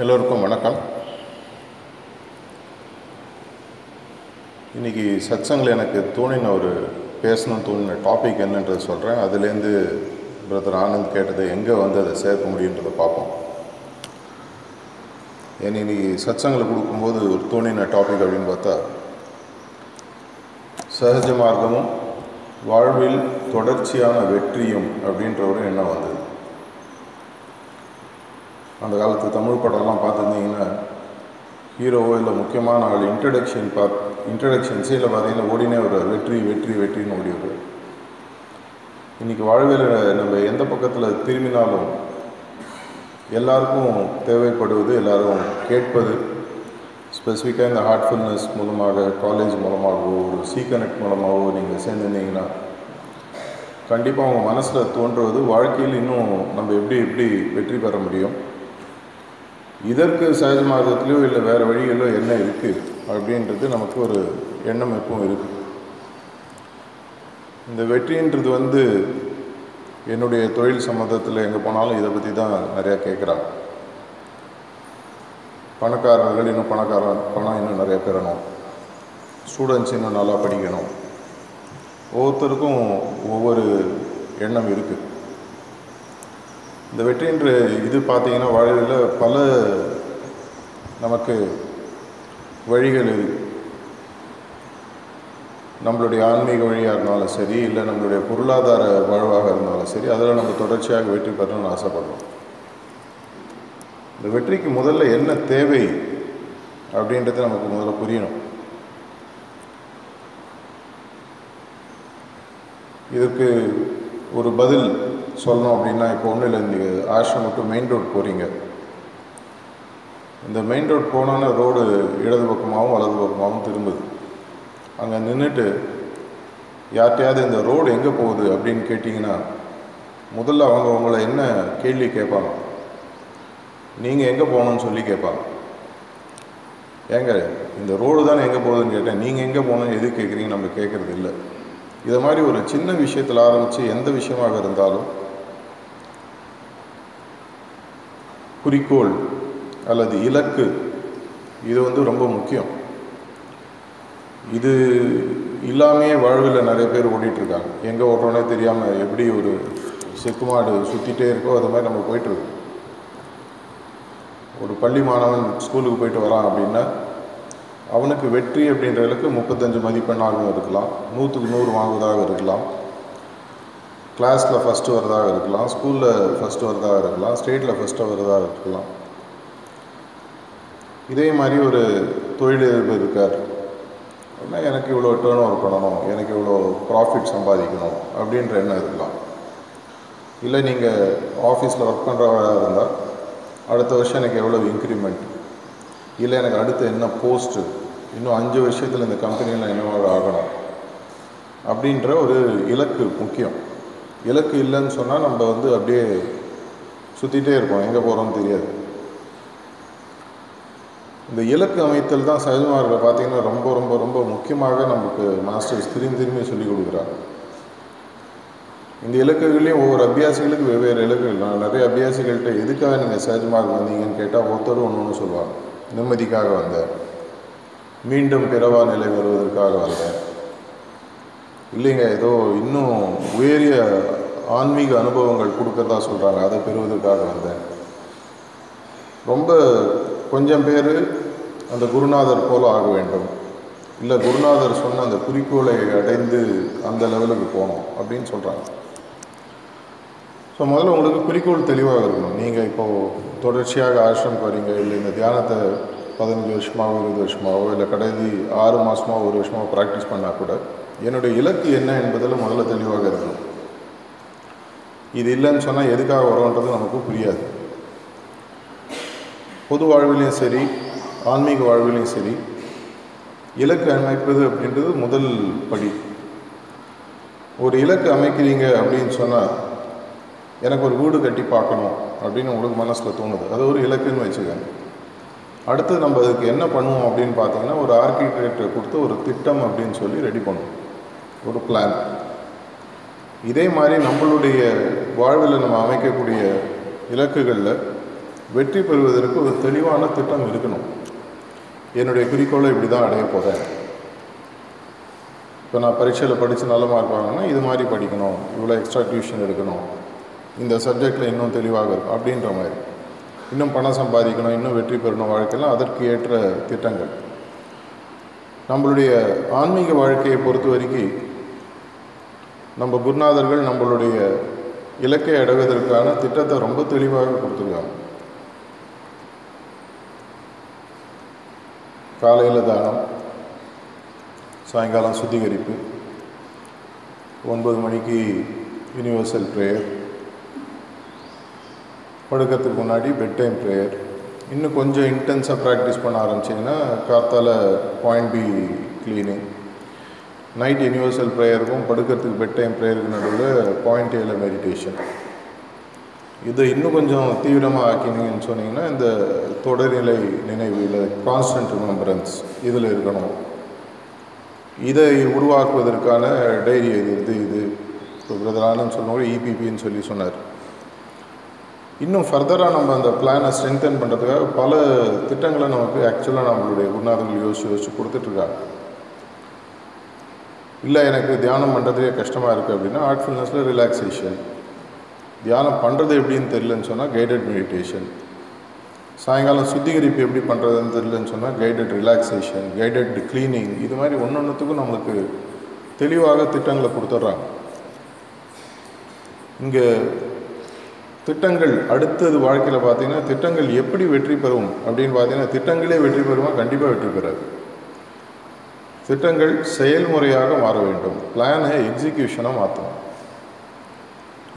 எல்லோருக்கும் வணக்கம். இன்றைக்கி சத்சங்கில் எனக்கு தோணின ஒரு பேசணும் தோணின டாபிக் என்னன்றது சொல்கிறேன் அதுலேருந்து பிரதர் ஆனந்த் கேட்டதை எங்கே வந்து அதை சேர்க்க முடியுன்றதை பார்ப்போம். ஏன்னா இன்னைக்கு சத்சங்கில் கொடுக்கும்போது ஒரு தோணின டாபிக் அப்படின்னு பார்த்தா சகஜ மார்க்கமும் வாழ்வில் தொடர்ச்சியான வெற்றியும் அப்படின்ற ஒரு எண்ணம் வந்தது. அந்த காலத்து தமிழ் படம்லாம் பார்த்துருந்தீங்கன்னா ஹீரோவோ இல்லை முக்கியமான ஆள் இன்ட்ரடக்ஷன் பார்த் இன்ட்ரடக்ஷன் சீனில் பார்த்தீங்கன்னா ஓடினே வருவார். வெற்றி வெற்றி வெற்றின்னு ஓடி வருவார். இன்றைக்கி வாழ்வில் நம்ம எந்த பக்கத்தில் திரும்பினாலும் எல்லாருக்கும் தேவைப்படுவது எல்லாரும் கேட்பது ஸ்பெசிஃபிக்காக இந்த ஹார்ட்ஃபுல்னஸ் மூலமாக காலேஜ் மூலமாகவோ ஒரு சி கனெக்ட் மூலமாகவோ நீங்கள் சேர்ந்துருந்தீங்கன்னா கண்டிப்பாக உங்கள் மனசில் தோன்றுவது வாழ்க்கையில் இன்னும் நம்ம எப்படி எப்படி வெற்றி பெற முடியும்? இதற்கு சகஜ மார்க்கத்திலோ இல்லை வேறு வழிகளோ என்ன இருக்குது அப்படின்றது நமக்கு ஒரு எண்ணம் எப்பவும் இருக்குது இந்த வெற்றின்றது வந்து என்னுடைய தொழில் சம்மந்தத்தில் எங்கே போனாலும் இதை பற்றி தான் நிறையா கேட்குறாங்க பணக்காரர்கள் இன்னும் பணக்காரன் பணம் இன்னும் நிறைய பெறணும் ஸ்டூடெண்ட்ஸ் இன்னும் நல்லா படிக்கணும். ஒவ்வொருத்தருக்கும் ஒவ்வொரு எண்ணம் இருக்குது இந்த வெற்றின்ற இது பார்த்தீங்கன்னா வாழ்வில் பல நமக்கு வழிகள் இருக்கு நம்மளுடைய ஆன்மீக வழியாக இருந்தாலும் சரி இல்லை நம்மளுடைய பொருளாதார வாழ்வாக இருந்தாலும் சரி அதில் நம்ம தொடர்ச்சியாக வெற்றி பெறணும்னு ஆசைப்படுறோம். இந்த வெற்றிக்கு முதல்ல என்ன தேவை அப்படின்றது நமக்கு முதல்ல புரியணும். இதுக்கு ஒரு பதில் சொல்லணும் அப்படின்னா இப்போ ஒன்றும் இல்லை நீங்கள் ஆஷ்ரம் மட்டும் மெயின் ரோட் போகிறீங்க இந்த மெயின் ரோட் போனோன்னே ரோடு இடது பக்கமாகவும் வலது பக்கமாகவும் திரும்புது. அங்கே நின்றுட்டு யார்கிட்டையாவது இந்த ரோடு எங்கே போகுது அப்படின்னு கேட்டிங்கன்னா முதல்ல அவங்க உங்களை என்ன கேள்வி கேட்பாங்க? நீங்கள் எங்கே போகணும்னு சொல்லி கேட்பாங்க. ஏங்க இந்த ரோடு தானே எங்கே போகுதுன்னு கேட்டேன். நீங்கள் எங்கே போகணும்னு எது கேட்குறீங்க நம்ம கேட்குறது இல்லை. இதை மாதிரி ஒரு சின்ன விஷயத்தில் ஆரம்பித்து எந்த விஷயமாக இருந்தாலும் குறிக்கோள் அல்லது இலக்கு இது வந்து ரொம்ப முக்கியம். இது இல்லாமையே வாழ்வில் நிறைய பேர் ஓடிட்டுருக்காங்க. எங்கே ஓடுறோன்னே தெரியாமல் எப்படி ஒரு செக்குமாடு சுற்றிட்டே இருக்கோ அது மாதிரி நம்ம போயிட்டுருக்கோம். ஒரு பள்ளி மாணவன் ஸ்கூலுக்கு போயிட்டு வரான் அப்படின்னா அவனுக்கு வெற்றி அப்படின்றதுக்கு முப்பத்தஞ்சு மதிப்பெண்ணாகவும் இருக்கலாம். நூற்றுக்கு நூறு வாங்குவதாக இருக்கலாம். கிளாஸில் ஃபஸ்ட்டு வரதாக இருக்கலாம் ஸ்கூலில் ஃபஸ்ட்டு வரதாக இருக்கலாம் ஸ்டேட்டில் ஃபஸ்ட்டு வரதாக இருக்கலாம் இதே மாதிரி ஒரு தொழிலதிபர் இருக்கார். அப்படின்னா எனக்கு இவ்வளோ டேர்ன் ஓவர் பண்ணணும்? எனக்கு இவ்வளோ ப்ராஃபிட் சம்பாதிக்கணும்? அப்படின்ற எண்ணம் இருக்கலாம். இல்லை நீங்கள் ஆஃபீஸில் ஒர்க் பண்ணுறவராக இருந்தால் அடுத்த வருஷம் எனக்கு எவ்வளோ இன்க்ரிமெண்ட் இல்லை எனக்கு அடுத்து என்ன போஸ்ட்டு இன்னும் அஞ்சு வருஷத்தில் இந்த கம்பெனியில் என்னவாக ஆகணும்? அப்படின்ற ஒரு இலக்கு முக்கியம். இலக்கு இல்லைன்னு சொன்னால் நம்ம வந்து அப்படியே சுற்றிட்டே இருப்போம். எங்கே போகிறோம்னு தெரியாது. இந்த இலக்கு அமைத்தல் தான் சகஜமாக பார்த்தீங்கன்னா ரொம்ப ரொம்ப ரொம்ப முக்கியமாக நமக்கு மாஸ்டர்ஸ் திரும்பி திரும்பி சொல்லிக் கொடுக்குறாங்க. இந்த இலக்குகள்லேயும் ஒவ்வொரு அபியாசிகளுக்கு வெவ்வேறு இலக்குகள். நான் நிறைய அபியாசிகள்கிட்ட எதுக்காக நீங்கள் சகஜமாக வந்தீங்கன்னு கேட்டால் ஒருத்தரும் ஒன்று ஒன்று சொல்லுவாங்க. நிம்மதிக்காக வந்தேன். மீண்டும் பிறவா நிலை வருவதற்காக வந்தேன். இல்லைங்க ஏதோ இன்னும் உயரிய ஆன்மீக அனுபவங்கள் கொடுக்கறதா சொல்கிறாங்க அதை பெறுவதற்காக வந்தேன். ரொம்ப கொஞ்சம் பேர் அந்த குருநாதர் போல ஆக வேண்டும். இல்லை குருநாதர் சொன்ன அந்த குறிக்கோளை அடைந்து அந்த லெவலுக்கு போகணும் அப்படின்னு சொல்கிறாங்க ஸோ முதல்ல உங்களுக்கு குறிக்கோள் தெளிவாக இருக்கணும். நீங்கள் இப்போது தொடர்ச்சியாக ஆசிரமம் வரீங்க. இல்லை இந்த தியானத்தை பதினஞ்சு வருஷமாகவோ இருபது வருஷமாகவோ இல்லை கடைசி ஆறு மாதமாக ஒரு வருஷமாக ப்ராக்டிஸ் பண்ணால் கூட என்னுடைய இலக்கு என்ன என்பதில் முதல்ல தெளிவாக இருக்கணும். இது இல்லைன்னு சொன்னால் எதுக்காக வரோன்றது நமக்கு புரியாது. பொது வாழ்விலையும் சரி ஆன்மீக வாழ்விலையும் சரி இலக்கு அமைப்பது அப்படின்றது முதல் படி. ஒரு இலக்கு அமைக்கிறீங்க அப்படின்னு சொன்னால் எனக்கு ஒரு வீடு கட்டி பார்க்கணும் அப்படின்னு உங்களுக்கு மனசில் தோணுது. அது ஒரு இலக்குன்னு வச்சுக்கோங்க. அடுத்து நம்ம அதுக்கு என்ன பண்ணுவோம் அப்படின்னு பார்த்தீங்கன்னா ஒரு ஆர்கிடெக்டை கொடுத்து ஒரு திட்டம் அப்படின்னு சொல்லி ரெடி பண்ணுவோம் ஒரு பிளான் இதே மாதிரி நம்மளுடைய வாழ்வில் நம்ம அமைக்கக்கூடிய இலக்குகளில் வெற்றி பெறுவதற்கு ஒரு தெளிவான திட்டம் இருக்கணும். என்னுடைய குறிக்கோளை இப்படி தான் அடைய போகிறேன் இப்போ நான் பரீட்சையில் படித்து நல்ல மார்க் வாங்கினா இது மாதிரி படிக்கணும். இவ்வளோ எக்ஸ்ட்ரா டியூஷன் எடுக்கணும். இந்த சப்ஜெக்டில் இன்னும் தெளிவாக இருக்கும் அப்படின்ற மாதிரி. இன்னும் பணம் சம்பாதிக்கணும் இன்னும் வெற்றி பெறணும் வாழ்க்கையில் அதற்கு ஏற்ற திட்டங்கள். நம்மளுடைய ஆன்மீக வாழ்க்கையை பொறுத்த வரைக்கும் நம்ம குருநாதர்கள் நம்மளுடைய இலக்கை அடைவதற்கான திட்டத்தை ரொம்ப தெளிவாக கொடுத்துருக்காங்க. காலையில் தானம் சாயங்காலம் சுத்திகரிப்பு ஒன்பது மணிக்கு யூனிவர்சல் ப்ரேயர் படுக்கிறதுக்கு முன்னாடி பெட் டைம் ப்ரேயர் இன்னும் கொஞ்சம் இன்டென்ஸாக ப்ராக்டிஸ் பண்ண ஆரம்பிச்சிங்கன்னா கார்த்தால point B cleaning night universal ப்ரேயருக்கும் படுக்கிறதுக்கு பெட் டைம் ப்ரேயருக்கு நடுவில் பாயிண்ட் ஏல மெடிடேஷன் இதை இன்னும் கொஞ்சம் தீவிரமாக ஆக்கினீங்கன்னு சொன்னீங்கன்னா இந்த தொடர்நிலை நினைவு இல்லை கான்ஸ்டன்ட் ரிமெம்பரன்ஸ் இதில் இருக்கணும். இதை உருவாக்குவதற்கான டைரி இது இது இது. இப்போ பிரதர் ஆனந்த் சொன்னோட இபிபின்னு சொல்லி சொன்னார். இன்னும் ஃபர்தராக நம்ம அந்த பிளானை ஸ்ட்ரென்தன் பண்ணுறதுக்காக பல திட்டங்களை நமக்கு ஆக்சுவலாக நம்மளுடைய குருநாதர்கள் யோசிச்சு யோசிச்சு கொடுத்துட்ருக்காங்க இல்லை எனக்கு தியானம் பண்ணுறதுலே கஷ்டமாக இருக்குது அப்படின்னா ஆர்ட்ஃபுல்னஸில் ரிலாக்ஸேஷன் தியானம் பண்ணுறது எப்படின்னு தெரியலன்னு சொன்னால் கைடட் மெடிடேஷன் சாயங்காலம் சுத்திகரிப்பு எப்படி பண்ணுறதுன்னு தெரியலன்னு சொன்னால் கைடட் ரிலாக்ஸேஷன் கைடட் க்ளீனிங் இது மாதிரி ஒன்று ஒன்றுத்துக்கும் நம்மளுக்கு தெளிவாக திட்டங்களை கொடுத்துட்றாங்க. இங்கே திட்டங்கள் அடுத்தது வாழ்க்கையில் பார்த்தீங்கன்னா திட்டங்கள் எப்படி வெற்றி பெறும் அப்படின்னு பார்த்தீங்கன்னா திட்டங்களே வெற்றி பெறுமா? கண்டிப்பாக வெற்றி பெறாது. திட்டங்கள் செயல்முறையாக மாற வேண்டும். பிளானை எக்ஸிக்யூஷனாக மாற்றணும்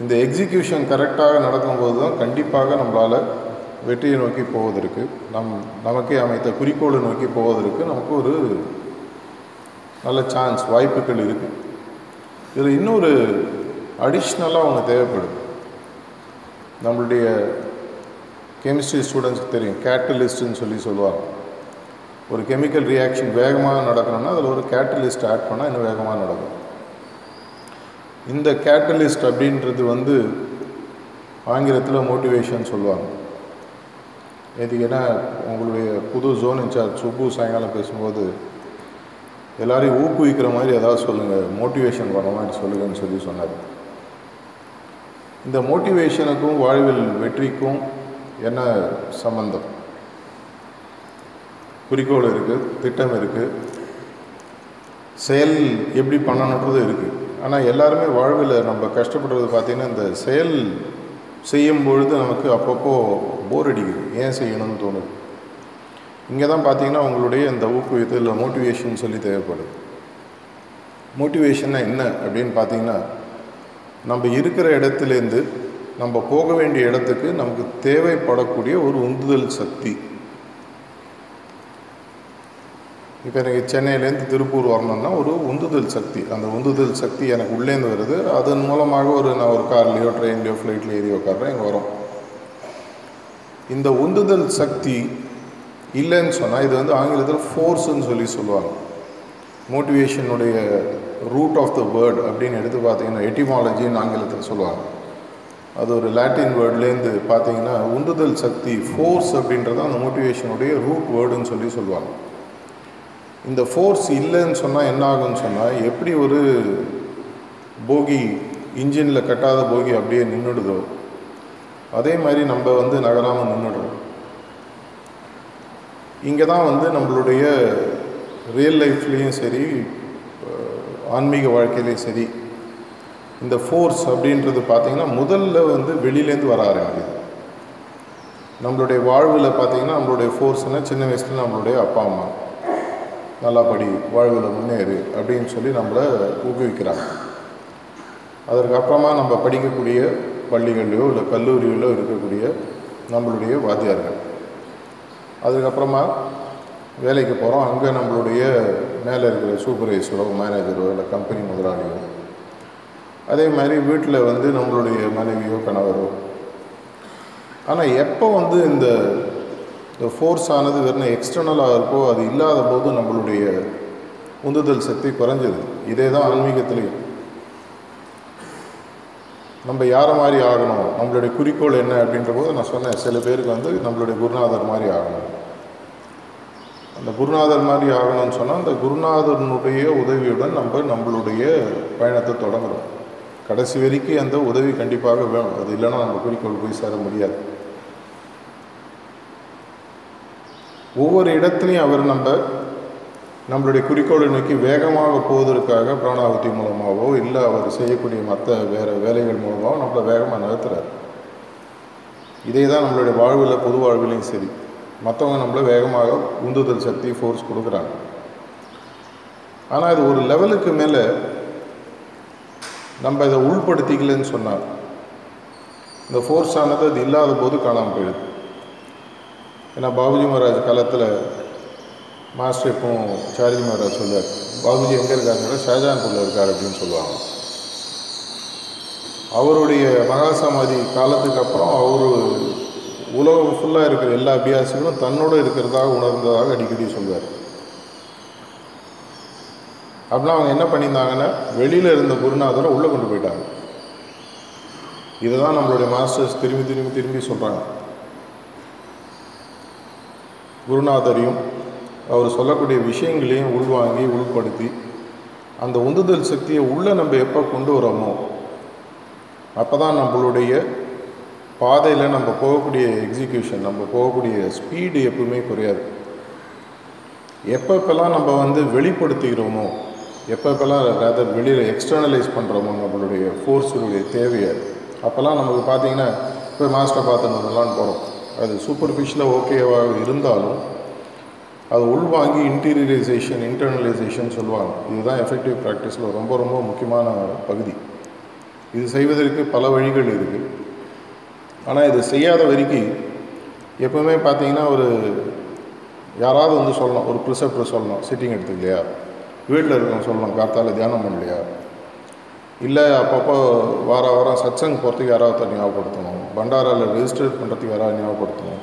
இந்த எக்ஸிக்யூஷன் கரெக்டாக நடக்கும்போது தான் கண்டிப்பாக நம்மளால் வெற்றியை நோக்கி போவதற்கு நம் நமக்கே அமைத்த குறிக்கோளை நோக்கி போவதற்கு நமக்கு ஒரு நல்ல சான்ஸ் வாய்ப்புகள் இருக்குது இதில் இன்னொரு அடிஷ்னலாக ஒன்று தேவைப்படுது நம்மளுடைய கெமிஸ்ட்ரி ஸ்டூடெண்ட்ஸ்க்கு தெரியும். கேட்டலிஸ்ட்டுன்னு சொல்லி சொல்லுவாங்க. ஒரு கெமிக்கல் ரியாக்ஷன் வேகமாக நடக்கணும்னா அதில் ஒரு கேட்டலிஸ்ட் ஆட் பண்ணால் இன்னும் வேகமாக நடக்கும். இந்த கேட்டலிஸ்ட் அப்படின்றது வந்து ஆங்கிலத்தில் மோட்டிவேஷன் சொல்லுவாங்க. இதுக்கு ஏன்னா உங்களுடைய புது ஜோன் இன்சார்ஜ் சுப்பு சாயங்காலம் பேசும்போது எல்லாரையும் ஊக்குவிக்கிற மாதிரி ஏதாவது சொல்லுங்கள் மோட்டிவேஷன் பண்ண மாதிரி சொல்லுங்கன்னு சொல்லி சொன்னார். இந்த மோட்டிவேஷனுக்கும் வாழ்வில் வெற்றிக்கும் என்ன சம்பந்தம்? குறிக்கோள் இருக்குது திட்டம் இருக்குது செயல் எப்படி பண்ணணுன்றது இருக்குது ஆனால் எல்லாருமே வாழ்வில் நம்ம கஷ்டப்படுறது பார்த்திங்கன்னா இந்த செயல் செய்யும் பொழுது நமக்கு அப்பப்போ போர் அடிக்குது. ஏன் செய்யணும்னு தோணுது? இங்கே தான் பார்த்தீங்கன்னா உங்களுடைய இந்த ஊக்குவித்து இல்லை மோட்டிவேஷன் சொல்லி தேவைப்படுது. மோட்டிவேஷன்னா என்ன அப்படின்னு பார்த்தீங்கன்னா நம்ம இருக்கிற இடத்துலேருந்து நம்ம போக வேண்டிய இடத்துக்கு நமக்கு தேவைப்படக்கூடிய ஒரு உந்துதல் சக்தி. இப்போ எனக்கு சென்னையிலேருந்து திருப்பூர் வரணும்னா ஒரு உந்துதல் சக்தி. அந்த உந்துதல் சக்தி எனக்கு உள்ளேருந்து வருது. அதன் மூலமாக ஒரு நான் ஒரு கார்லேயோ ட்ரெயின்லேயோ ஃப்ளைட்லேயோ ஏறி உட்காடுறேன் இங்கே வரும். இந்த உந்துதல் சக்தி இல்லைன்னு சொன்னால் இது வந்து ஆங்கிலத்தில் ஃபோர்ஸுன்னு சொல்லி சொல்லுவாங்க. மோட்டிவேஷனுடைய ரூட் ஆஃப் த வேர்ட் அப்படின்னு எடுத்து பார்த்தீங்கன்னா எட்டிமாலஜின்னு ஆங்கிலத்தில் சொல்லுவாங்க. அது ஒரு லாட்டின் வேர்ட்லேருந்து பார்த்தீங்கன்னா உந்துதல் சக்தி ஃபோர்ஸ் அப்படின்றது அந்த மோட்டிவேஷனுடைய ரூட் வேர்டுன்னு சொல்லி சொல்லுவாங்க. இந்த ஃபோர்ஸ் இல்லைன்னு சொன்னால் என்ன ஆகும்னு சொன்னால் எப்படி ஒரு போகி இன்ஜினில் கட்டாத போகி அப்படியே நின்றுடுதோ அதே மாதிரி நம்ம வந்து நகராமல் நின்றுடுறோம் இங்கே தான் வந்து நம்மளுடைய ரியல் லைஃப்லேயும் சரி ஆன்மீக வாழ்க்கையிலையும் சரி இந்த ஃபோர்ஸ் அப்படின்றது பார்த்திங்கன்னா முதல்ல வந்து வெளியிலேருந்து வர ஆரம்பிக்குது. நம்மளுடைய வாழ்வில் பார்த்திங்கன்னா நம்மளுடைய ஃபோர்ஸ்னால் சின்ன வயசில் நம்மளுடைய அப்பா அம்மா. நல்லா படி வாழ்வில் முன்னேறு அப்படின்னு சொல்லி நம்மளை ஊக்குவிக்கிறாங்க. அதற்கு அப்புறமா நம்ம படிக்கக்கூடிய பள்ளிகள்லையோ இல்லை கல்லூரிகளிலோ இருக்கக்கூடிய நம்மளுடைய வாத்தியார்கள். அதுக்கப்புறமா வேலைக்கு போகிறோம் அங்கே நம்மளுடைய மேலே இருக்கிற சூப்பர்வைசரோ மேனேஜரோ இல்லை கம்பெனி முதலாளியோ அதே மாதிரி வீட்டில் வந்து நம்மளுடைய மனைவியோ கணவரோ. ஆனால் எப்போ வந்து இந்த இந்த ஃபோர்ஸ் ஆனது வெறும் எக்ஸ்டர்னலாக இருக்கோ அது இல்லாத போது நம்மளுடைய உந்துதல் சக்தி குறைஞ்சது. இதே தான் ஆன்மீகத்திலையும். நம்ம யாரை மாதிரி ஆகணும்? நம்மளுடைய குறிக்கோள் என்ன அப்படின்ற போது நான் சொன்னேன் சில பேருக்கு வந்து நம்மளுடைய குருநாதர் மாதிரி ஆகணும். அந்த குருநாதர் மாதிரி ஆகணும்னு சொன்னால் அந்த குருநாதனுடைய உதவியுடன் நம்ம நம்மளுடைய பயணத்தை தொடங்குறோம். கடைசி வரைக்கும் அந்த உதவி கண்டிப்பாக வேணும். அது இல்லைன்னா நம்ம குறிக்கோள் போய் சேர முடியாது. ஒவ்வொரு இடத்துலையும் அவர் நம்ம நம்மளுடைய குறிக்கோளை நோக்கி வேகமாக போவதற்காக பிராணாகுதி மூலமாகவோ இல்லை அவர் செய்யக்கூடிய மற்ற வேறு வேலைகள் மூலமாகவோ நம்மளை வேகமாக நகர்த்துறார். இதே தான் நம்மளுடைய வாழ்வில் பொது வாழ்விலையும் சரி மற்றவங்க நம்மளை வேகமாக உந்துதல் சக்தி ஃபோர்ஸ் கொடுக்குறாங்க. ஆனால் இது ஒரு லெவலுக்கு மேலே நம்ம இதை உள்படுத்திக்கலன்னு சொன்னார் இந்த ஃபோர்ஸ் ஆனது அது இல்லாத போது காணாமல் போயிடுது. ஏன்னா பாபுஜி மகாராஜ் காலத்தில் மாஸ்டர் எப்பவும் சாரிஜி மகாராஜ் சொல்லுவார் பாபுஜி எங்கே இருக்காருன்னா ஷாஜான்பூரில் இருக்கார் அப்படின்னு சொல்லுவாங்க. அவருடைய மகாசமாதி காலத்துக்கு அப்புறம் அவர் உலகம் ஃபுல்லாக இருக்கிற எல்லா அபியாசிகளும் தன்னோடு இருக்கிறதாக உணர்ந்ததாக அடிக்கடி சொல்வார். அப்படின்னா அவங்க என்ன பண்ணியிருந்தாங்கன்னா வெளியில் இருந்த குருநாதரை உள்ளே கொண்டு போயிட்டாங்க. இதுதான் நம்மளுடைய மாஸ்டர்ஸ் திரும்பி திரும்பி திரும்பி சொல்கிறாங்க குருநாதரையும் அவர் சொல்லக்கூடிய விஷயங்களையும் உள்வாங்கி உள்படுத்தி அந்த உந்துதல் சக்தியை உள்ளே நம்ம எப்போ கொண்டு வரோமோ அப்போ தான் நம்மளுடைய பாதையில் நம்ம போகக்கூடிய எக்ஸிக்யூஷன் நம்ம போகக்கூடிய ஸ்பீடு எப்பவுமே குறையாது. எப்பப்பெல்லாம் நம்ம வந்து வெளிப்படுத்திக்கிறோமோ எப்பப்பெல்லாம் ரேதர் வெளியில் எக்ஸ்டர்னலைஸ் பண்ணுறோமோ நம்மளுடைய ஃபோர்ஸுடைய தேவையை அப்போல்லாம் நமக்கு பார்த்தீங்கன்னா இப்போ மாஸ்டர் பார்த்துனதெல்லாம் போகிறோம் அது சூப்பர்ஃபிஷியலாக ஓகேவாக இருந்தாலும் அது உள்வாங்கி இன்டீரியரைசேஷன் இன்டர்னலைசேஷன் சொல்லுவாங்க. இதுதான் எஃபெக்டிவ் ப்ராக்டிஸில் ரொம்ப ரொம்ப முக்கியமான பகுதி. இது செய்வதற்கு பல வழிகள் இருக்குது ஆனால் இது செய்யாத வரைக்கும் எப்பவுமே பார்த்தீங்கன்னா ஒரு யாராவது வந்து சொல்லணும். ஒரு ப்ரிசப்டர் சொல்லணும். சிட்டிங் எடுத்துக்கலையா? வீட்டில் இருக்கவங்க சொல்லணும். கார்த்தால் தியானம் பண்ணலையா? இல்லை அப்பப்போ வார வாரம் சத்சங் போகிறதுக்கு யாராவது ஞாபகப்படுத்தணும் பண்டாராவில் ரெஜிஸ்டர் பண்ணுறதுக்கு யாராவது ஞாபகப்படுத்தணும்?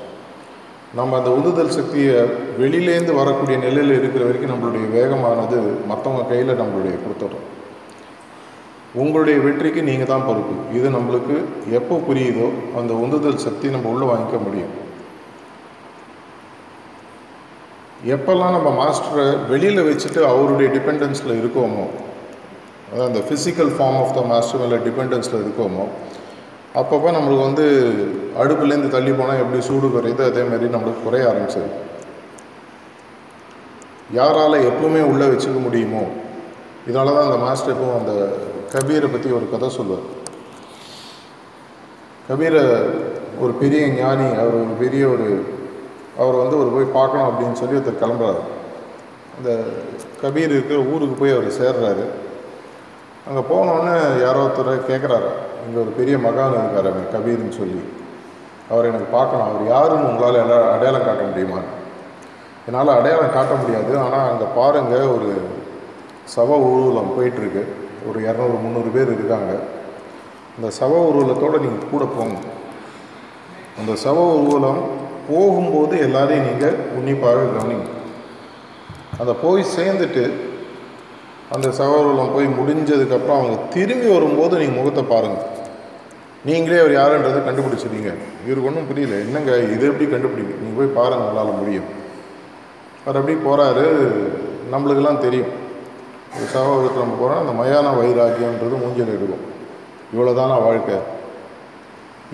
நம்ம அந்த உந்துதல் சக்தியை வெளியிலேருந்து வரக்கூடிய நிலையில் இருக்கிற வரைக்கும் நம்மளுடைய வேகமானது மற்றவங்க கையில் நம்மளுடைய கொடுத்துட்றோம் உங்களுடைய வெற்றிக்கு நீங்கள் தான் பொறுப்பு. இது நம்மளுக்கு எப்போ புரியுதோ அந்த உந்துதல் சக்தி நம்ம உள்ளே வாங்கிக்க முடியும். எப்போல்லாம் நம்ம மாஸ்டரை வெளியில் வச்சுட்டு அவருடைய டிபெண்டன்ஸில் இருக்கோமோ அதாவது அந்த physical form of the master மேலே டிபெண்டன்ஸில் இருக்கோமோ அப்பப்போ நம்மளுக்கு வந்து அடுப்புலேருந்து தள்ளி போனால் எப்படி சூடு குறையுது அதே மாதிரி நம்மளுக்கு குறைய ஆரம்பிச்சது யாரால் எப்பவுமே உள்ளே வச்சுக்க முடியுமோ இதனால தான் அந்த மாஸ்டர் எப்பவும் அந்த கபீரை பற்றி ஒரு கதை சொல்லுவார். கபீரை ஒரு பெரிய ஞானி அவர் ஒரு பெரிய ஒரு அவர் வந்து ஒரு போய் பார்க்கணும் அப்படின்னு சொல்லி ஒருத்தர் கிளம்புறாரு. அந்த கபீர் இருக்கிற ஊருக்கு போய் அவர் சேர்றாரு. அங்கே போனோடனே யாரோ ஒருத்தர் கேட்குறாரு இங்கே ஒரு பெரிய மகான் இருக்கார் அவர் கபீர்னு சொல்லி. அவர் எனக்கு பார்க்கணும். அவர் யாருன்னு உங்களால் எல்லாம் அடையாளம் காட்ட முடியுமா? என்னால் அடையாளம் காட்ட முடியாது. ஆனால் அங்கே பாருங்கள் ஒரு சவ ஊர்வலம் போயிட்டுருக்கு. ஒரு இரநூறு முந்நூறு பேர் இருக்காங்க. அந்த சவ ஊர்வலத்தோடு நீங்கள் கூட போங்க. அந்த சவ ஊர்வலம் போகும்போது எல்லாரையும் நீங்கள் உன்னிப்பாக கவனிங்க. அந்த போய் சேர்ந்துட்டு அந்த சகோதரம் போய் முடிஞ்சதுக்கப்புறம் அவங்க திரும்பி வரும்போது நீங்கள் முகத்தை பாருங்கள் நீங்களே அவர் யாருன்றதை கண்டுபிடிச்சிருங்க இவருக்கு ஒன்றும் புரியல. என்னங்க இது எப்படி கண்டுபிடிக்க நீங்கள் போய் பாருங்கள் உங்களால் முடியும். அவர் அப்படி போகிறாரு நம்மளுக்கெல்லாம் தெரியும். ஒரு சகோதரத்தில் நம்ம போகிறோம் அந்த மயான வைராக்கியன்றது மூஞ்சல் எடுக்கும் இவ்வளோ தானா வாழ்க்கை?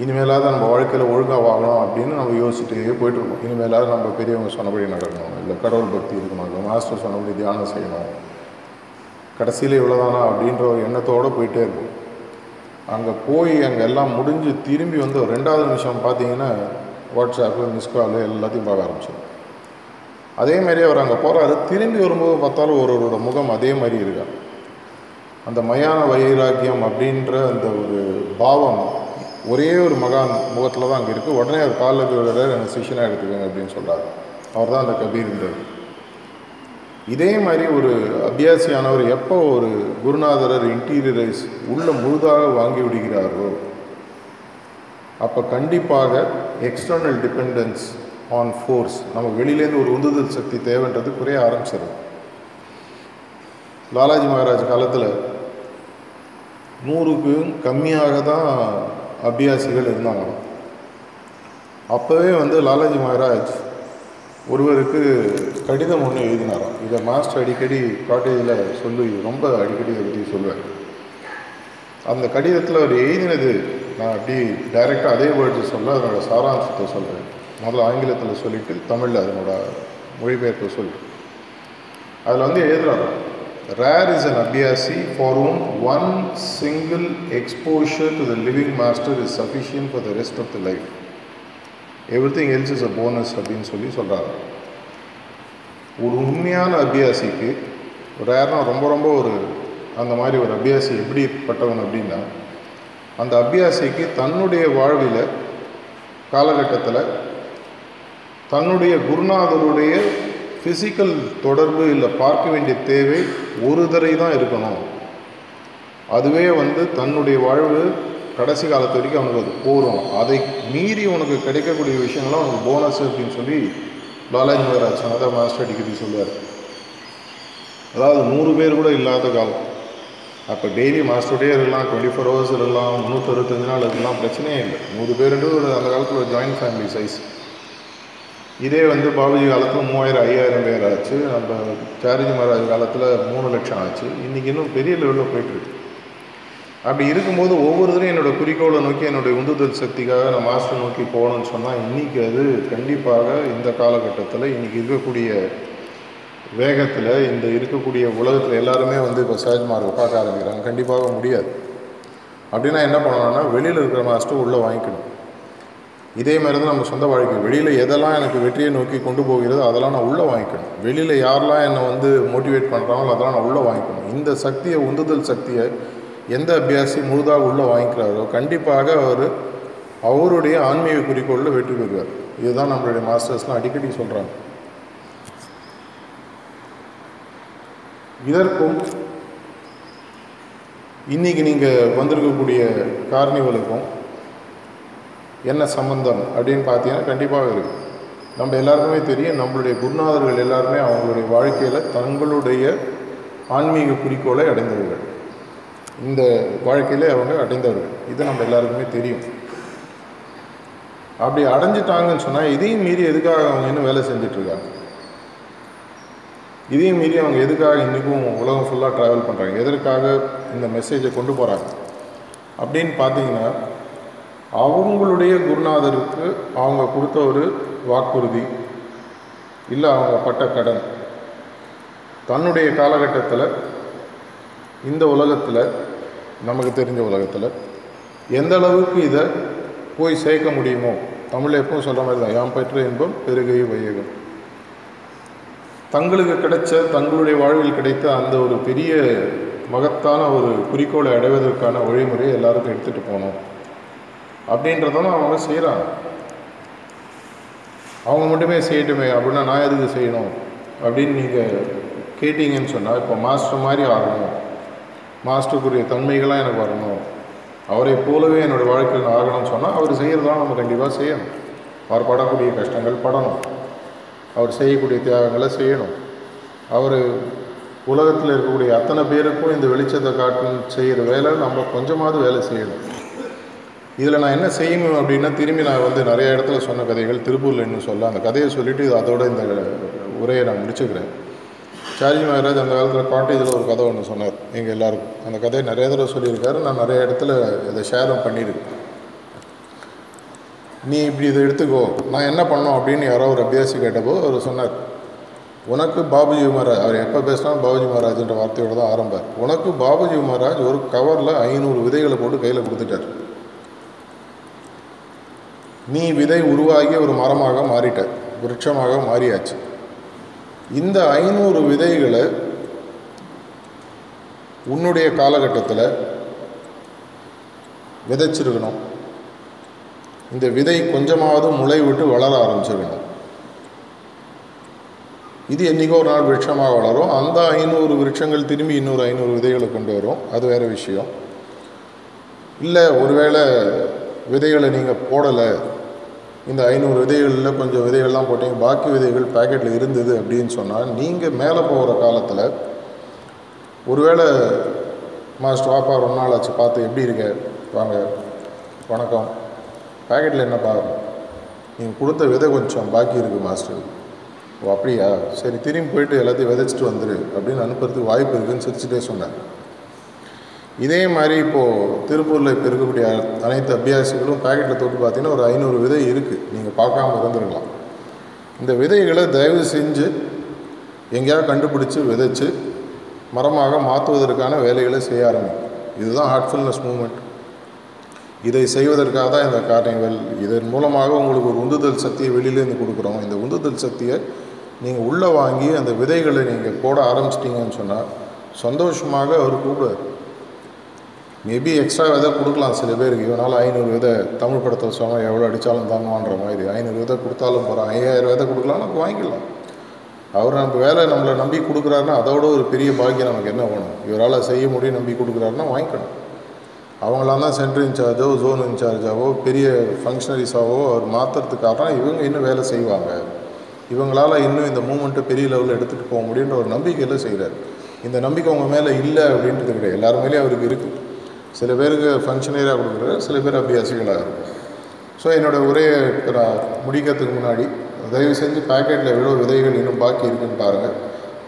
இனிமேலாவது நம்ம வாழ்க்கையில் ஒழுங்காக வாழணும் அப்படின்னு நம்ம யோசிச்சுட்டே போயிட்டுருக்கோம். இனிமேலாவது நம்ம பெரியவங்க சொன்னபடி நடக்கணும். இல்லை கடவுள் பக்தி இருக்கணும். இல்லை மாஸ்டர் சொன்னபடி தியானம் செய்யணும். கடைசியில் இவ்வளோதானா அப்படின்ற ஒரு எண்ணத்தோடு போயிட்டே இருக்கும். அங்கே போய் அங்கே எல்லாம் முடிஞ்சு திரும்பி வந்து ரெண்டாவது நிமிஷம் பார்த்தீங்கன்னா வாட்ஸ்அப்பு மிஸ் கால் எல்லாத்தையும் பார்க்க ஆரம்பிச்சிடும் அதே அவர் அங்கே போகிறாரு திரும்பி வரும்போது பார்த்தாலும் ஒருவரோட முகம் அதே மாதிரி இருக்கா? அந்த மயான வைராக்கியம் அப்படின்ற அந்த ஒரு பாவம் ஒரே ஒரு மகான் முகத்தில் தான் அங்கே இருக்குது உடனே அவர் காலில் விழுறாரு எனக்கு சிஷனாக எடுத்துக்கோங்க அப்படின்னு சொல்கிறார் அவர் தான் அந்த கபீர்ன்றார் இதே மாதிரி ஒரு அபியாசியானவர் எப்போ ஒரு குருநாதரர் இன்டீரியரைஸ் உள்ள முழுதாக வாங்கி விடுகிறாரோ அப்போ கண்டிப்பாக எக்ஸ்டர்னல் டிபெண்டன்ஸ் ஆன் ஃபோர்ஸ் நம்ம வெளியிலேருந்து ஒரு உந்துதல் சக்தி தேவைன்றது குறைய ஆரம்பிச்சிடும் லாலாஜி மகாராஜ் காலத்தில் நூறுக்கும் கம்மியாக தான் அபியாசிகள் இருந்தாங்க அப்போவே வந்து லாலாஜி மகாராஜ் ஒருவருக்கு கடிதம் ஒன்று எழுதினாராம். இதை மாஸ்டர் அடிக்கடி காட்டேஜில் சொல்லி ரொம்ப அடிக்கடி இதை பற்றி அந்த கடிதத்தில் அவர் எழுதினது நான் அப்படி டைரெக்டாக அதே வேர்ட்ஸ் சொல்ல அதனோட சாராம்சத்தை சொல்கிறேன் முதல்ல ஆங்கிலத்தில் சொல்லிவிட்டு தமிழில் அதனோட மொழிபெயர்ப்பை சொல்லு. அதில் வந்து எழுதுறாரு. Rare is an abhyasi for whom one single exposure to the living master is sufficient for the rest of the life everything else is a bonus அப்படின்னு சொல்லி சொல்கிறாங்க ஒரு உண்மையான அபியாசிக்கு ரேர்னா ரொம்ப ரொம்ப ஒரு அந்த மாதிரி ஒரு அபியாசி எப்படிப்பட்டவன் அப்படின்னா அந்த அபியாசிக்கு தன்னுடைய வாழ்வில் காலகட்டத்தில் தன்னுடைய குருநாதருடைய ஃபிசிக்கல் தொடர்பு இல்லை பார்க்க வேண்டிய தேவை ஒரு தடவை தான் இருக்கணும். அதுவே வந்து தன்னுடைய வாழ்வு கடைசி காலத்து வரைக்கும் அவனுக்கு அது போகிறோம் அதை மீறி உனக்கு கிடைக்கக்கூடிய விஷயங்கள்லாம் உனக்கு போனஸ் அப்படின்னு சொல்லி பாலாஜி மகராஜ் அதான் மாஸ்டர் அடிக்கடி சொல்லுவார் அதாவது நூறு பேர் கூட இல்லாத காலம். அப்போ டெய்லி மாஸ்டர்டே இருக்கலாம் டுவெண்ட்டி ஃபோர் ஹவர்ஸ் இருக்கலாம் முந்நூற்றறுபத்தஞ்சு நாள் இருக்கலாம் பிரச்சனையே இல்லை. நூறு பேருன்றது ஒரு அந்த காலத்தில் ஒரு ஜாயின்ட் ஃபேமிலி சைஸ் இதே வந்து பாபுஜி காலத்தில் மூவாயிரம் ஐயாயிரம் பேர் ஆச்சு. நம்ம சாரிஜி மகாராஜ் காலத்தில் மூணு லட்சம் ஆச்சு. இன்றைக்கி இன்னும் பெரிய லெவலில் போயிட்டுருக்கு அப்படி இருக்கும்போது ஒவ்வொருத்தரும் என்னோடய குறிக்கோளை நோக்கி என்னுடைய உந்துதல் சக்திக்காக நான் மாஸ்டர் நோக்கி போகணும்னு சொன்னால் இன்றைக்கி அது கண்டிப்பாக இந்த காலகட்டத்தில் இன்றைக்கி இருக்கக்கூடிய வேகத்தில் இந்த இருக்கக்கூடிய உலகத்தில் எல்லாருமே வந்து இப்போ சஹஜ்மார்க்கை பார்க்க ஆரம்பிக்கிறாங்க. கண்டிப்பாக முடியாது. அப்படின்னா என்ன பண்ணணும்னா வெளியில் இருக்கிற மாஸ்டர் உள்ளே வாங்கிக்கணும். இதே மாதிரி தான் நம்ம சொந்த வாழ்க்கை. வெளியில் எதெல்லாம் எனக்கு வெற்றியை நோக்கி கொண்டு போகிறதோ அதெல்லாம் நான் உள்ளே வாங்கிக்கணும். வெளியில் யாரெல்லாம் என்னை வந்து மோட்டிவேட் பண்ணுறாங்களோ அதெல்லாம் நான் உள்ளே வாங்கிக்கணும். இந்த சக்தியை உந்துதல் சக்தியை எந்த அபியாசி முழுதாக உள்ளே வாங்கிக்கிறாரோ கண்டிப்பாக அவர் அவருடைய ஆன்மீக குறிக்கோளில் வெற்றி பெறுவார். இதுதான் நம்மளுடைய மாஸ்டர்ஸ்லாம் அடிக்கடி சொல்கிறாங்க இதற்கும் இன்றைக்கி நீங்கள் வந்திருக்கக்கூடிய கார்னிவலுக்கும் என்ன சம்பந்தம் அப்படின்னு பார்த்தீங்கன்னா கண்டிப்பாக இருக்குது நம்ம எல்லாருக்குமே தெரியும் நம்மளுடைய குருநாதர்கள் எல்லாருமே அவங்களுடைய வாழ்க்கையில் தங்களுடைய ஆன்மீக குறிக்கோளை அடைந்தவர்கள். இந்த வாழ்க்கையிலே அவங்க அடைந்தவர்கள். இது நம்ம எல்லாருக்குமே தெரியும். அப்படி அடைஞ்சிட்டாங்கன்னு சொன்னால் இதையும் மீறி எதுக்காக அவங்க இன்னும் வேலை செஞ்சிட்ருக்காங்க? இதையும் மீறி அவங்க எதுக்காக இன்றைக்கும் உலகம் ஃபுல்லாக ட்ராவல் பண்ணுறாங்க எதற்காக இந்த மெசேஜை கொண்டு போகிறாங்க அப்படின்னு பார்த்தீங்கன்னா அவங்களுடைய குருநாதருக்கு அவங்க கொடுத்த ஒரு வாக்குறுதி இல்லை அவங்க பட்ட கடன். தன்னுடைய காலகட்டத்தில் இந்த உலகத்தில் நமக்கு தெரிஞ்ச உலகத்தில் எந்த அளவுக்கு இதை போய் சேர்க்க முடியுமோ தமிழ் எப்பவும் சொல்கிற மாதிரி தான் யாம் பெற்ற இன்பம் பெருகை வையகம். தங்களுக்கு கிடைச்ச தங்களுடைய வாழ்வில் கிடைத்த அந்த ஒரு பெரிய மகத்தான ஒரு குறிக்கோளை அடைவதற்கான வழிமுறையை எல்லாருக்கும் எடுத்துகிட்டு போகணும் அப்படின்றதான் அவங்க செய்கிறாங்க அவங்க மட்டுமே செய்யட்டுமே அப்படின்னா நான் எதுக்கு செய்யணும்? அப்படின்னு நீங்கள் கேட்டீங்கன்னு சொன்னால் இப்போ மாஸ்டர் மாதிரி ஆகணும். மாஸ்டருக்குரிய தன்மைகளாக எனக்கு வரணும். அவரை போலவே என்னோடய வாழ்க்கையில் நான் ஆகணும்னு சொன்னால் அவர் செய்கிறதெல்லாம் நம்ம கண்டிப்பாக செய்யணும். அவர் படக்கூடிய கஷ்டங்கள் படணும். அவர் செய்யக்கூடிய தியாகங்களை செய்யணும். அவர் உலகத்தில் இருக்கக்கூடிய அத்தனை பேருக்கும் இந்த வெளிச்சத்தை காட்டும் செய்கிற வேலை நம்ம கொஞ்சமாவது வேலை செய்யணும். இதில் நான் என்ன செய்யணும் அப்படின்னா திரும்பி நான் வந்து நிறைய இடத்துல சொன்ன கதைகள் திருப்பூரில் இன்னும் சொல்ல அந்த கதையை சொல்லிவிட்டு அதோட இந்த உரையை நான் முடிச்சுக்கிறேன். சார்ஜி மகாராஜ் அந்த காலத்தில் காட்டேஜில் ஒரு கதை ஒன்று சொன்னார். எங்கள் எல்லாருக்கும். அந்த கதையை நிறைய தடவை சொல்லியிருக்காரு. நான் நிறைய இடத்துல இதை ஷேரும் பண்ணியிருக்கேன். நீ இப்படி இதை எடுத்துக்கோ. நான் என்ன பண்ணோம் அப்படின்னு யாரோ ஒரு அபியாசி கேட்டபோது அவர் சொன்னார் உனக்கு பாபுஜி மகாராஜ் அவர் எப்போ பேசினாலும் பாபுஜி மகாராஜ்ன்ற வார்த்தையோடு தான் ஆரம்பார். உனக்கு பாபுஜி மகாராஜ் ஒரு கவரில் ஐநூறு விதைகளை போட்டு கையில் கொடுத்துட்டார். நீ விதை உருவாகி ஒரு மரமாக மாறிட்ட. விருட்சமாக மாறியாச்சு. இந்த ஐநூறு விதைகளை உன்னுடைய காலகட்டத்தில் விதைச்சிருக்கணும். இந்த விதை கொஞ்சமாவது முளை விட்டு வளர ஆரம்பிச்சிருக்கணும். இது என்றைக்கோ ஒரு நாள் விருட்சமாக வளரும். அந்த ஐநூறு விருட்சங்கள் திரும்பி இன்னொரு ஐநூறு விதைகளை கொண்டு வரும். அது வேறு விஷயம். இல்லை ஒருவேளை விதைகளை நீங்கள் போடலை. இந்த ஐநூறு விதைகளில் கொஞ்சம் விதைகள்லாம் போட்டீங்க பாக்கி விதைகள் பேக்கெட்டில் இருந்தது அப்படின்னு சொன்னால் நீங்கள் மேலே போகிற காலத்தில் ஒருவேளை மாஸ்டர் வாப்பா ரொம்ப நாள் ஆச்சு பார்த்து எப்படி இருக்க? வாங்க வணக்கம். பேக்கெட்டில் என்னப்பா? நீங்கள் கொடுத்த விதை கொஞ்சம் பாக்கி இருக்குது மாஸ்டர் ஓ அப்படியா? சரி திரும்பி போயிட்டு எல்லாத்தையும் விதைச்சிட்டு வந்துடு அப்படின்னு அனுப்புறதுக்கு வாய்ப்பு இருக்குதுன்னு சிரிச்சுட்டே சொன்னேன். இதே மாதிரி இப்போது திருப்பூரில் இப்போ இருக்கக்கூடிய அனைத்து அபியாசிகளும் பேக்கெட்டில் தொட்டு பார்த்தீங்கன்னா ஒரு ஐநூறு விதை இருக்குது நீங்கள் பார்க்காம இருந்துருக்கலாம். இந்த விதைகளை தயவு செஞ்சு எங்கேயாவது கண்டுபிடிச்சி விதைச்சு மரமாக மாற்றுவதற்கான வேலைகளை செய்ய ஆரம்பிக்கும் இதுதான் ஹார்ட்ஃபுல்னஸ் மூமெண்ட் இதை செய்வதற்காக தான் இந்த காரியங்கள். இதன் மூலமாக உங்களுக்கு ஒரு உந்துதல் சக்தியை வெளியிலேருந்து கொடுக்குறோம். இந்த உந்துதல் சக்தியை நீங்கள் உள்ளே வாங்கி அந்த விதைகளை நீங்கள் போட ஆரம்பிச்சிட்டிங்கன்னு சொன்னால் சந்தோஷமாக அவர் கூப்பிடுவார். மேபி எக்ஸ்ட்ரா விதை கொடுக்கலாம். சில பேருக்கு இவனால் ஐநூறு விதை தமிழ் படத்தில் சொன்னால் எவ்வளோ அடித்தாலும் தாங்குவான்ற மாதிரி. ஐநூறு விதை கொடுத்தாலும் போகிறோம் ஐயாயிரம் விதை கொடுக்கலாம் நமக்கு வாங்கிக்கலாம். அவர் நம்ம வேலை நம்மளை நம்பி கொடுக்குறாருன்னா அதோட ஒரு பெரிய பாக்கியம் நமக்கு என்ன வேணும்? இவரால் செய்ய முடியும் நம்பி கொடுக்குறாருன்னா வாங்கிக்கணும். அவங்களாம் தான் சென்ட்ரு இன்சார்ஜோ ஜோன் இன்சார்ஜாவோ பெரிய ஃபங்க்ஷனரிஸாவோ அவர் மாற்றுறதுக்காக இவங்க இன்னும் வேலை செய்வாங்க. இவங்களால் இன்னும் இந்த மூமெண்ட்டை பெரிய லெவலில் எடுத்துகிட்டு போக முடியுன்ற ஒரு நம்பிக்கையில் செய்கிறார் இந்த நம்பிக்கை உங்கள் மேலே இல்லை அப்படின்றது கிடையாது. எல்லாருமேலேயும் அவருக்கு இருக்குது சில பேருக்கு ஃபங்க்ஷனரியாக கொடுக்குறாரு சில பேர் அபியாசிகளாக இருக்கு ஸோ என்னோடய உரையை இப்போ நான் முடிக்கிறதுக்கு முன்னாடி தயவு செஞ்சு பேக்கெட்டில் எவ்வளோ விதைகள் இன்னும் பாக்கி இருக்குன்னு பாருங்கள்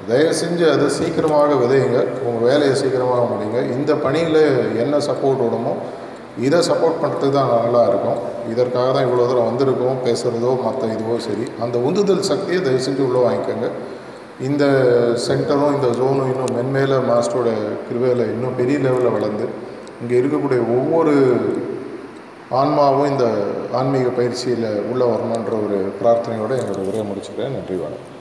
தயவு செஞ்சு அதை சீக்கிரமாக விதையுங்க. உங்கள் வேலையை சீக்கிரமாக முடியுங்க இந்த பணியில் என்ன சப்போர்ட் விடுமோ இதை சப்போர்ட் பண்ணுறதுக்கு தான் நல்லா இருக்கும். இதற்காக தான் இவ்வளோ தூரம் வந்திருக்கோம் பேசுகிறதோ மற்ற இதுவோ சரி. அந்த உந்துதல் சக்தியை தயவு செஞ்சு உள்ளே வாங்கிக்கோங்க. இந்த சென்டரும் இந்த ஜோனும் இன்னும் மென்மேல மாஸ்டரோட கிருவையில் இன்னும் பெரிய லெவலில் வளர்ந்து இங்கே இருக்கக்கூடிய ஒவ்வொரு ஆன்மாவும் இந்த ஆன்மீக பயிற்சியில் உள்ளே வரணுன்ற ஒரு பிரார்த்தனையோடு என்னோட உரையை முடிச்சுக்கிறேன். நன்றி வணக்கம்.